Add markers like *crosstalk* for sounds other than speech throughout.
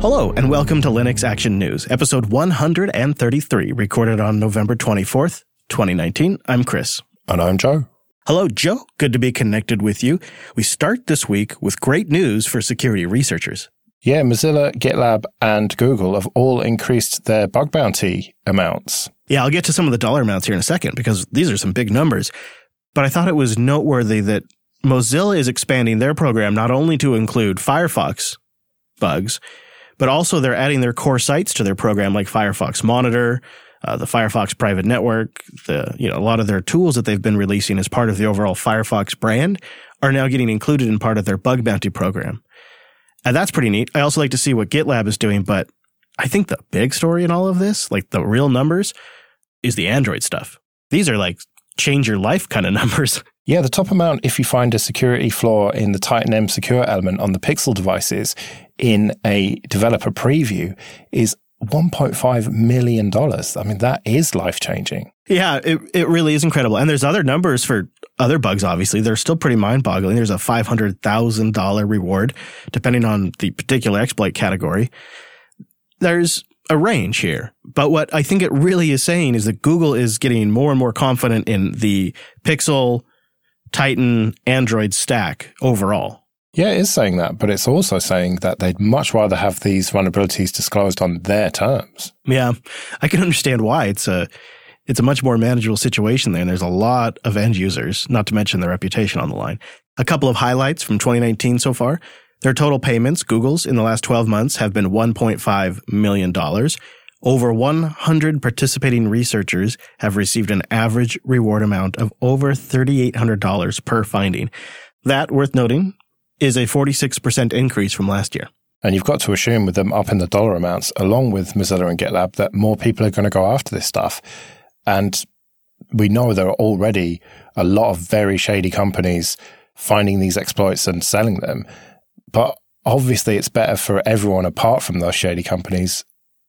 Hello, and welcome to Linux Action News, episode 133, recorded on November 24th, 2019. I'm Chris. And I'm Joe. Hello, Joe. Good to be connected with you. We start this week with great news for security researchers. Yeah, Mozilla, GitLab, and Google have all increased their bug bounty amounts. Yeah, I'll get to some of the dollar amounts here in a second because these are some big numbers. But I thought it was noteworthy that Mozilla is expanding their program not only to include Firefox bugs, but also they're adding their core sites to their program like Firefox Monitor, uh, the Firefox private network, the you know a lot of their tools that they've been releasing as part of the overall Firefox brand are now getting included in part of their bug bounty program. And that's pretty neat. I also like to see what GitLab is doing, but I think the big story in all of this, like the real numbers, is the Android stuff. These are like change your life kind of *laughs* numbers. Yeah, the top amount, if you find a security flaw in the Titan M secure element on the Pixel devices in a developer preview, is $1.5 million. I mean, that is life changing. Yeah, it, it really is incredible. And there's other numbers for other bugs, obviously. They're still pretty mind boggling. There's a $500,000 reward, depending on the particular exploit category. There's a range here. But what I think it really is saying is that Google is getting more and more confident in the Pixel, Titan, Android stack overall. Yeah, it is saying that, but it's also saying that they'd much rather have these vulnerabilities disclosed on their terms. Yeah, I can *laughs* understand why. It's a it's a much more manageable situation there, and there's a lot of end users, not to mention their reputation on the line. A couple of highlights from 2019 so far. Their total payments, Google's, in the last 12 months have been $1.5 million. Over 100 participating researchers have received an average reward amount of over $3,800 per finding. That, worth noting, is a 46% increase from last year. And you've got to assume with them up in the dollar amounts, along with Mozilla and GitLab, that more people are going to go after this stuff. And we know there are already a lot of very shady companies finding these exploits and selling them. But obviously, it's better for everyone apart from those shady companies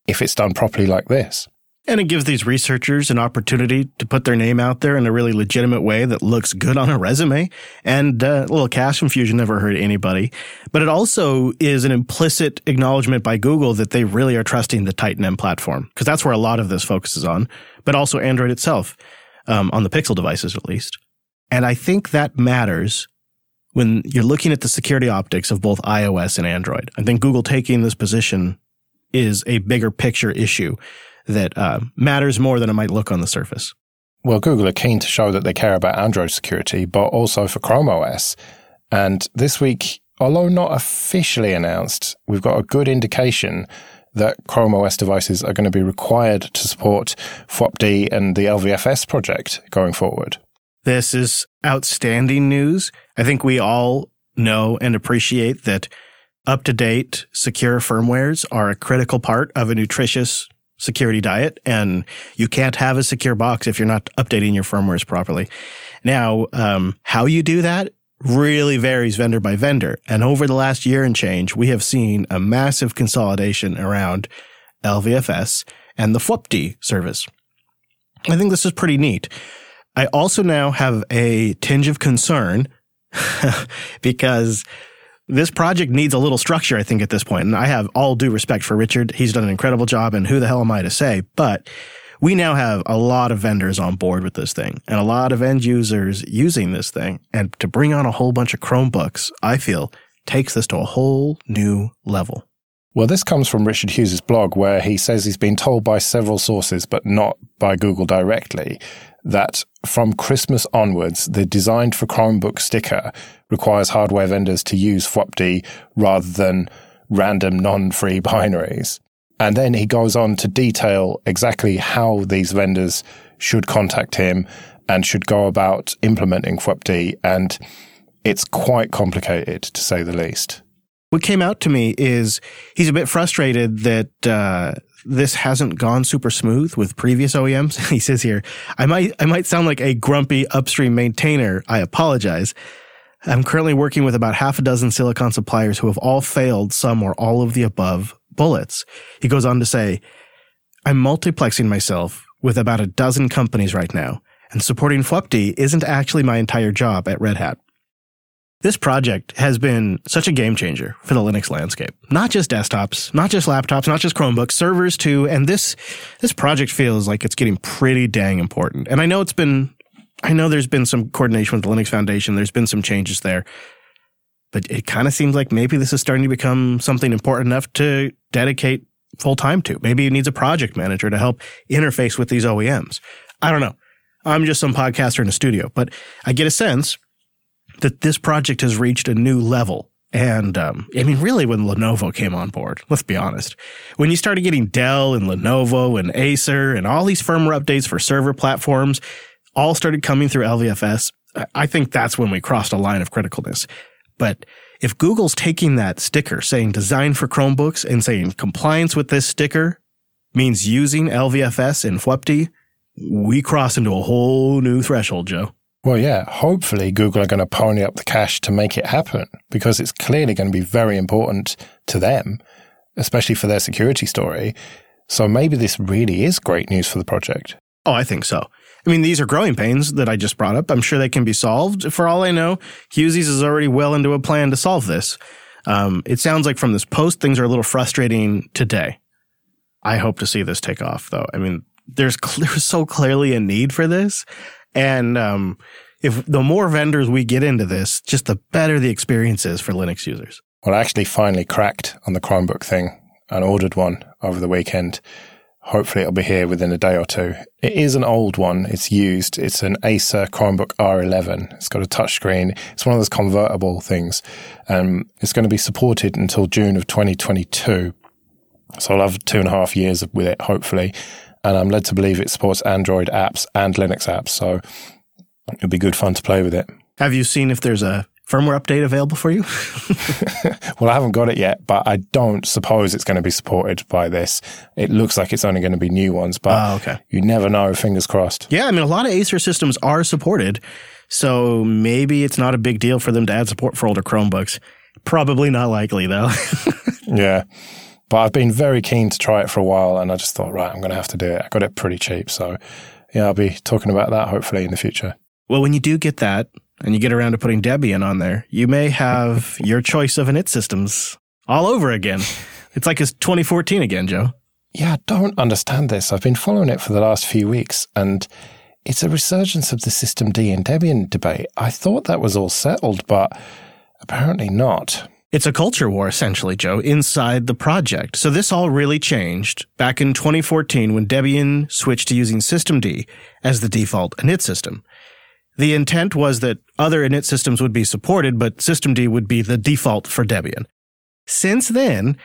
if it's done properly like this. And it gives these researchers an opportunity to put their name out there in a really legitimate way that looks good on a resume. And uh, a little cash infusion never hurt anybody. But it also is an implicit acknowledgement by Google that they really are trusting the Titan M platform, because that's where a lot of this focuses on, but also Android itself, um, on the Pixel devices at least. And I think that matters when you're looking at the security optics of both iOS and Android. I think Google taking this position is a bigger picture issue that uh, matters more than it might look on the surface. Well, Google are keen to show that they care about Android security, but also for Chrome OS. And this week, although not officially announced, we've got a good indication that Chrome OS devices are going to be required to support FWUPD and the LVFS project going forward. This is outstanding news. I think we all know and appreciate that up to date secure firmwares are a critical part of a nutritious security diet and you can't have a secure box if you're not updating your firmwares properly. Now, um, how you do that really varies vendor by vendor. And over the last year and change, we have seen a massive consolidation around LVFS and the FWUPD service. I think this is pretty neat. I also now have a tinge of concern *laughs* because this project needs a little structure, I think, at this point. And I have all due respect for Richard. He's done an incredible job, and who the hell am I to say? But we now have a lot of vendors on board with this thing and a lot of end users using this thing. And to bring on a whole bunch of Chromebooks, I feel takes this to a whole new level. Well, this comes from Richard Hughes' blog, where he says he's been told by several sources, but not by Google directly, that from Christmas onwards, the designed for Chromebook sticker requires hardware vendors to use FWUPD rather than random non-free *laughs* binaries. And then he goes on to detail exactly how these vendors should contact him and should go about implementing FWUPD. And it's quite complicated, to say the least. What came out to me is he's a bit frustrated that uh, this hasn't gone super smooth with previous OEMs. *laughs* he says here, I might, I might sound like a grumpy upstream maintainer. I apologize. I'm currently working with about half a dozen silicon suppliers who have all failed some or all of the above bullets. He goes on to say, I'm multiplexing myself with about a dozen companies right now, and supporting FWUPD isn't actually my entire job at Red Hat. This project has been such a game changer for the Linux landscape. Not just desktops, not just laptops, not just Chromebooks, servers too. And this, this project feels like it's getting pretty dang important. And I know it's been, I know there's been some coordination with the Linux Foundation. There's been some changes there, but it kind of seems like maybe this is starting to become something important enough to dedicate full time to. Maybe it needs a project manager to help interface with these OEMs. I don't know. I'm just some podcaster in a studio, but I get a sense that this project has reached a new level. And um, I mean, really, when Lenovo came on board, let's be honest, when you started getting Dell and Lenovo and Acer and all these firmware updates for server platforms all started coming through LVFS, I think that's when we crossed a line of criticalness. But if Google's taking that sticker saying design for Chromebooks and saying compliance with this sticker means using LVFS in FWUPD, we cross into a whole new threshold, Joe. Well, yeah, hopefully Google are going to pony up the cash to make it happen because it's clearly going to be very important to them, especially for their security story. So maybe this really is great news for the project. Oh, I think so. I mean, these are growing pains that I just brought up. I'm sure they can be solved. For all I know, Hughes is already well into a plan to solve this. Um, it sounds like from this post, things are a little frustrating today. I hope to see this take off, though. I mean, there's, *laughs* there's so clearly a need for this. And um, if the more vendors we get into this, just the better the experience is for Linux users. Well, I actually finally cracked on the Chromebook thing and ordered one over the weekend. Hopefully it'll be here within a day or two. It is an old one. It's used. It's an Acer Chromebook R11. It's got a touchscreen. It's one of those convertible things. Um, it's going to be supported until June of 2022. So I'll have two and a half years with it, hopefully and I'm led to believe it supports Android apps and Linux apps. So it'll be good fun to play with it. Have you seen if there's a firmware update available for you? *laughs* well, I haven't got it yet, but I don't suppose it's going to be supported by this. It looks like it's only going to be new ones, but oh, okay. you never know. Fingers crossed. Yeah, I mean, a lot of Acer systems are supported, so maybe it's not a big deal for them to add support for older Chromebooks. Probably not likely, though. *laughs* yeah. But I've been very keen to try it for a while and I just thought, right, I'm going to have to do it. I got it pretty cheap. So yeah, I'll be talking about that hopefully in the future. Well, when you do get that and you get around to putting Debian on there, you may have *laughs* your choice of init systems all over again. It's like it's 2014 again, Joe. Yeah, I don't understand this. I've been following it for the last few weeks and it's a resurgence of the systemd and Debian debate. I thought that was all settled, but apparently not. It's a culture war, essentially, Joe, inside the project. So this all really changed back in 2014 when Debian switched to using systemd as the default init system. The intent was that other init systems would be supported, but systemd would be the default for Debian. Since then,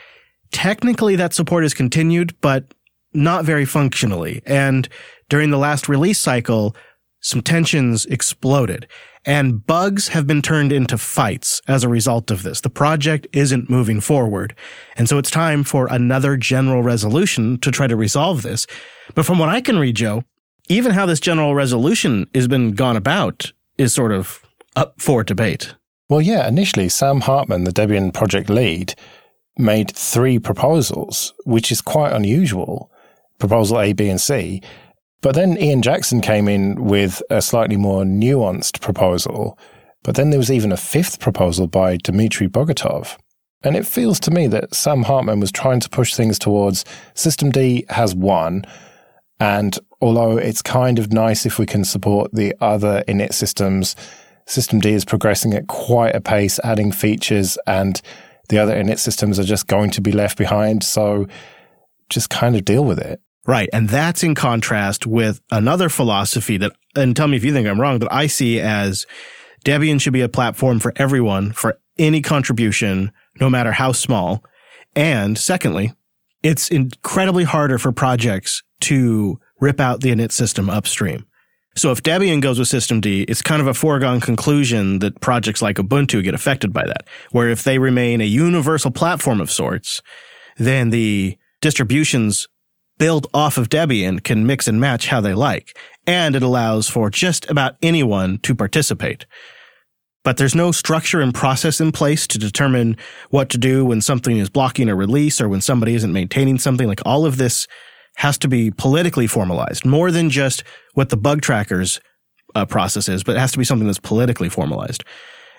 technically that support has continued, but not very functionally. And during the last release cycle, some tensions exploded and bugs have been turned into fights as a result of this. The project isn't moving forward. And so it's time for another general resolution to try to resolve this. But from what I can read, Joe, even how this general resolution has been gone about is sort of up for debate. Well, yeah, initially Sam Hartman, the Debian project lead, made three proposals, which is quite unusual. Proposal A, B, and C. But then Ian Jackson came in with a slightly more nuanced proposal. But then there was even a fifth proposal by Dmitry Bogatov. And it feels to me that Sam Hartman was trying to push things towards systemd has won. And although it's kind of nice if we can support the other init systems, systemd is progressing at quite a pace, adding features, and the other init systems are just going to be left behind. So just kind of deal with it. Right. And that's in contrast with another philosophy that, and tell me if you think I'm wrong, but I see as Debian should be a platform for everyone for any contribution, no matter how small. And secondly, it's incredibly harder for projects to rip out the init system upstream. So if Debian goes with systemd, it's kind of a foregone conclusion that projects like Ubuntu get affected by that. Where if they remain a universal platform of sorts, then the distributions build off of Debian can mix and match how they like, and it allows for just about anyone to participate. But there's no structure and process in place to determine what to do when something is blocking a release or when somebody isn't maintaining something. Like all of this has to be politically formalized, more than just what the bug trackers uh, process is, but it has to be something that's politically formalized.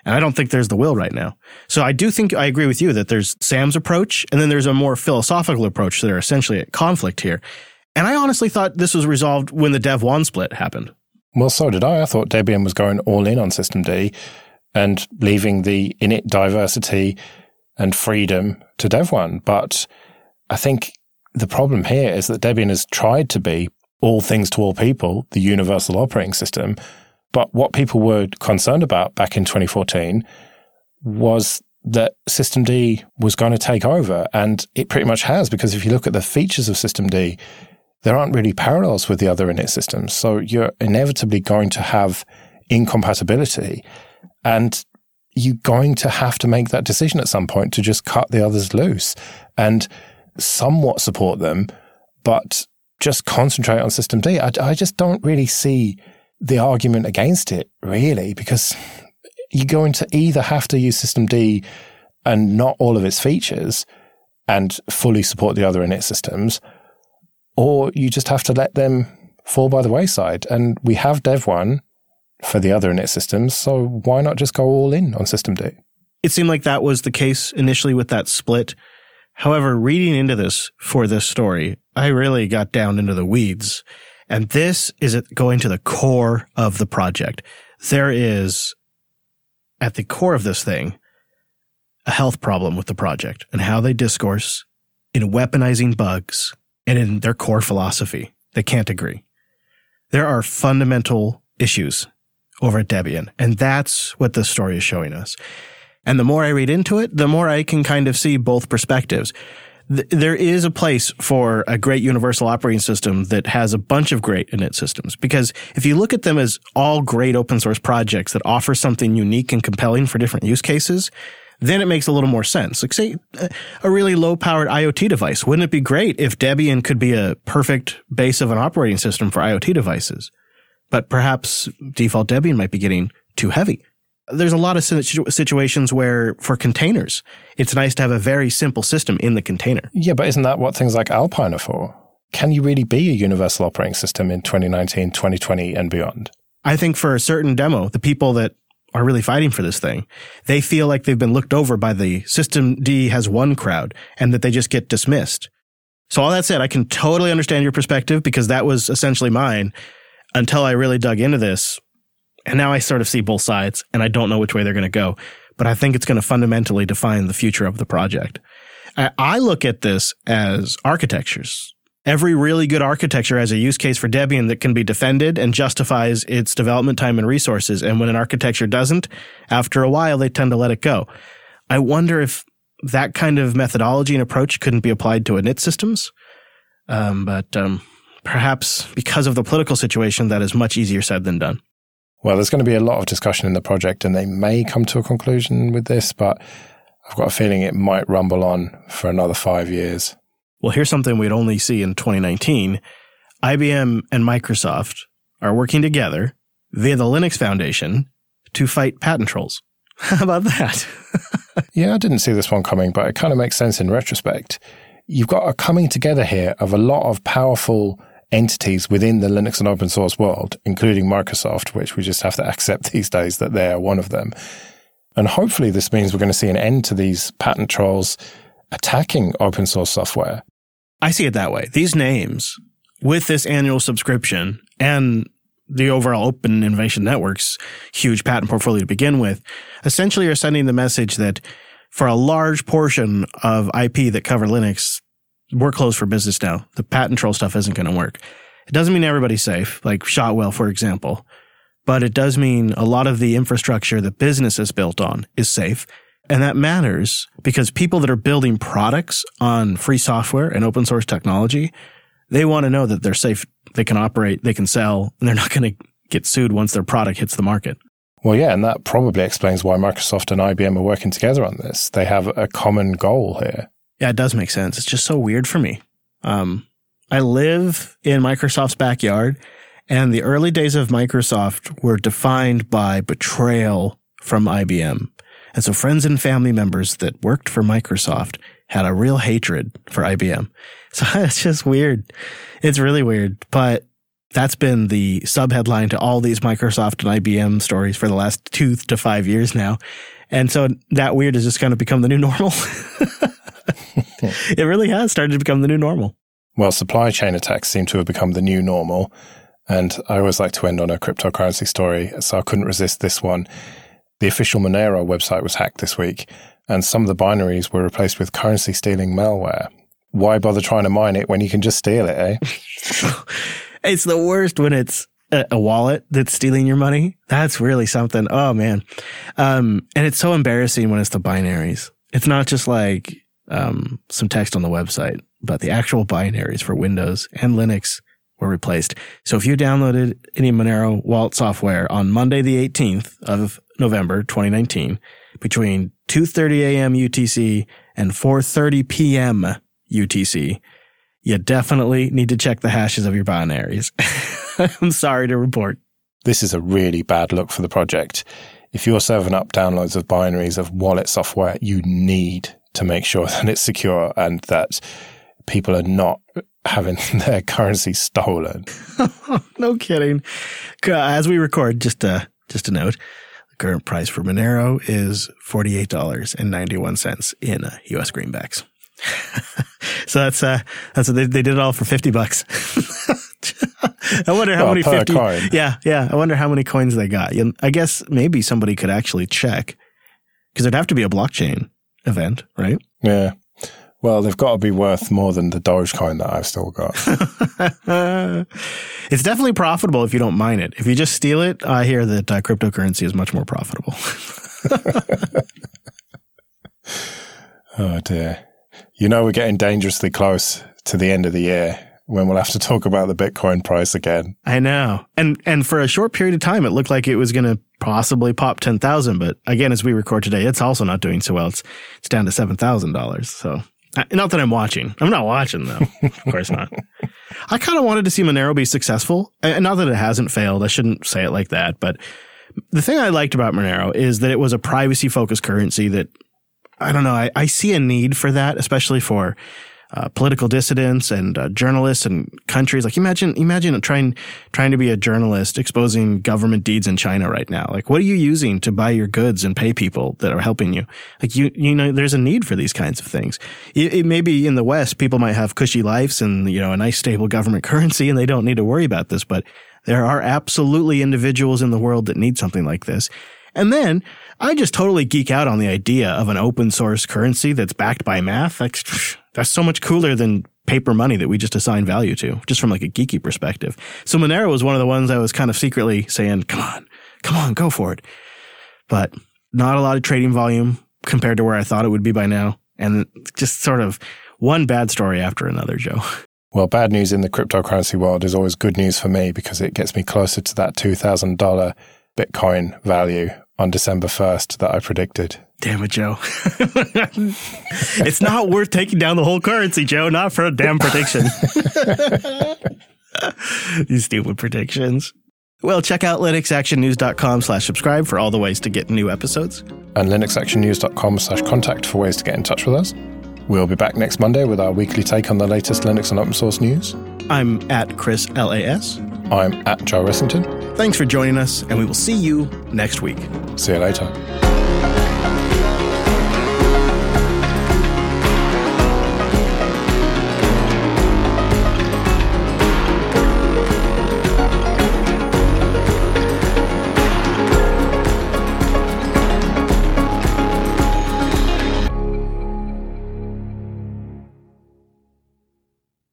And I don't think there's the will right now. So I do think I agree with you that there's Sam's approach and then there's a more philosophical approach that are essentially at conflict here. And I honestly thought this was resolved when the Devuan split happened. Well, so did I. I thought Debian was going all in on systemd and leaving the init diversity and freedom to Devuan. But I think the problem here is that Debian has tried to be all things to all people, the universal operating system. But what people were concerned about back in 2014 was that Systemd was going to take over. And it pretty much has, because if you look at the features of Systemd, there aren't really parallels with the other init systems. So you're inevitably going to have incompatibility. And you're going to have to make that decision at some point to just cut the others loose and somewhat support them, but just concentrate on Systemd. I, I just don't really see the argument against it, really, because you're going to either have to use Systemd and not all of its features and fully support the other init systems, or you just have to let them fall by the wayside. And we have Devuan for the other init systems, so why not just go all in on Systemd? It seemed like that was the case initially with that split. However, reading into this for this story, I really got down into the weeds. And this is going to the core of the project. There is, at the core of this thing, a health problem with the project and how they discourse in weaponizing bugs and in their core philosophy. They can't agree. There are fundamental issues over at Debian, and that's what this story is showing us. And the more I read into it, the more I can kind of see both perspectives. Th- there is a place for a great universal operating system that has a bunch of great init systems. Because if you look at them as all great open source projects that offer something unique and compelling for different use cases, then it makes a little more sense. Like say a really low powered IoT device. Wouldn't it be great if Debian could be a perfect base of an operating system for IoT devices? But perhaps default Debian might be getting too heavy. There's a lot of situations where for containers, it's nice to have a very simple system in the container. Yeah, but isn't that what things like Alpine are for? Can you really be a universal operating system in 2019, 2020 and beyond? I think for a certain demo, the people that are really fighting for this thing. They feel like they've been looked over by the systemd has won crowd and that they just get dismissed. So all that said, I can totally understand your perspective because that was essentially mine until I really dug into this. And now I sort of see both sides and I don't know which way they're going to go, but I think it's going to fundamentally define the future of the project. I look at this as architectures Every really good architecture has a use case for Debian that can be defended and justifies its development time and resources. And when an architecture doesn't, after a while, they tend to let it go. I wonder if that kind of methodology and approach couldn't be applied to init systems. Um, but um, perhaps because of the political situation, that is much easier said than done. Well, there's going to be a lot of discussion in the project, and they may come to a conclusion with this, but I've got a feeling it might rumble on for another five years. Well, here's something we'd only see in 2019. IBM and Microsoft are working together via the Linux Foundation to fight patent trolls. *laughs* How about that? *laughs* yeah, I didn't see this one coming, but it kind of makes sense in retrospect. You've got a coming together here of a lot of powerful entities within the Linux and open source world, including Microsoft, which we just have to *laughs* accept these days that they are one of them. And hopefully, this means we're going to see an end to these patent trolls attacking open source software. I see it that way. These names with this annual subscription and the overall open innovation network's huge patent portfolio to begin with, essentially are sending the message that for a large portion of IP that cover Linux, we're closed for business now. The patent troll stuff isn't going to work. It doesn't mean everybody's safe, like Shotwell, for example, but it does mean a lot of the infrastructure that business is built on is safe. And that matters because people that are building products on free software and open source technology, they want to know that they're safe, they can operate, they can sell, and they're not going to get sued once their product hits the market. Well, yeah, and that probably explains why Microsoft and IBM are working together on this. They have a common goal here. Yeah, it does make sense. It's just so weird for me. Um, I live in Microsoft's backyard, and the early days of Microsoft were defined by betrayal from IBM. And so friends and family members that worked for Microsoft had a real hatred for IBM. *laughs* So it's just weird. It's really weird. But That's been the subheadline to all these Microsoft and IBM stories for the last two to five years now. And so that weird has just kind of become the new normal. *laughs* *laughs* it really has started to become the new normal. Well, supply chain attacks seem to have become the new normal. And I always like to end on a cryptocurrency story, so I couldn't resist this one. The official Monero website was hacked this week, and some of the binaries were replaced with currency stealing malware. Why bother trying to mine it when you can just steal it, eh? *laughs* it's the worst when it's a, wallet that's stealing your money. That's really something. Oh man. Um, and it's so embarrassing when it's the binaries. It's not just like, um, some text on the website, but the actual binaries for Windows and Linux were replaced. So if you downloaded any Monero wallet software on Monday, the 18th of November, 2019, between 2.30 a.m. UTC and 4.30 p.m. UTC, you definitely need to check the hashes of your binaries. *laughs* I'm sorry to report. This is a really bad look for the project. If you're serving up downloads of binaries of wallet software, you need to make sure *laughs* that it's secure and that people are not having *laughs* their currency stolen. *laughs* no kidding. As we record, just a, just a note, the current price for Monero is $48.91 in US uh, greenbacks. so that's uh that's they, they did it all for 50 bucks. I wonder how well, many 50 coin. Yeah, yeah, I wonder how many coins they got. I guess maybe somebody could actually check cuz there'd have to be a blockchain event, right? Yeah. Well, they've got to be worth more than the Dogecoin that I've still got. *laughs* it's definitely profitable if you don't mine it. If you just steal it, I hear that uh, cryptocurrency is much more profitable. *laughs* oh dear. You know, we're getting dangerously close to the end of the year when we'll have to talk about the Bitcoin price again. I know. And and for a short period of time it looked like it was going to possibly pop 10,000, but again as we record today, it's also not doing so well. It's it's down to $7,000. So not that I'm watching. I'm not watching though. of course not. I kind of wanted to see Monero be successful. And not that it hasn't failed. I shouldn't say it like that, but the thing I liked about Monero is that it was a privacy focused currency that I don't know. I, I see a need for that, especially for uh, political dissidents and uh, journalists and countries. Like imagine, imagine trying, trying to be a journalist exposing government deeds in China right now. Like what are you using to buy your goods and pay people that are helping you? Like you, you know, there's a need for these kinds of things. It, it maybe in the West, people might have cushy lives and, you know, a nice stable government *laughs* currency and they don't need to worry about this, but there are absolutely individuals in the world that need something like this. And then I just totally geek out on the idea of an open source currency that's backed by math. *sighs* That's so much cooler than paper money that we just assign value to, just from like a geeky perspective. So Monero was one of the ones I was kind of secretly saying, come on, come on, go for it. But not a lot of trading volume compared to where I thought it would be by now. And just sort of one bad story after another, Joe. *laughs* Well, bad news in the cryptocurrency world is always good news for me because it gets me closer to that $2,000 Bitcoin value on December 1st that I predicted. Damn it, Joe. *laughs* it's not worth taking down the whole currency, Joe, not for a damn prediction. *laughs* These stupid predictions. Well, check out linuxactionnews.com slash subscribe for all the ways to get new episodes. And linuxactionnews.com slash contact for ways to get in touch with us. We'll be back next Monday with our weekly take on the latest Linux and open source news. I'm at Chris LAS. I'm at Joe Ressington. Thanks for joining us, and we will see you next week. See you later.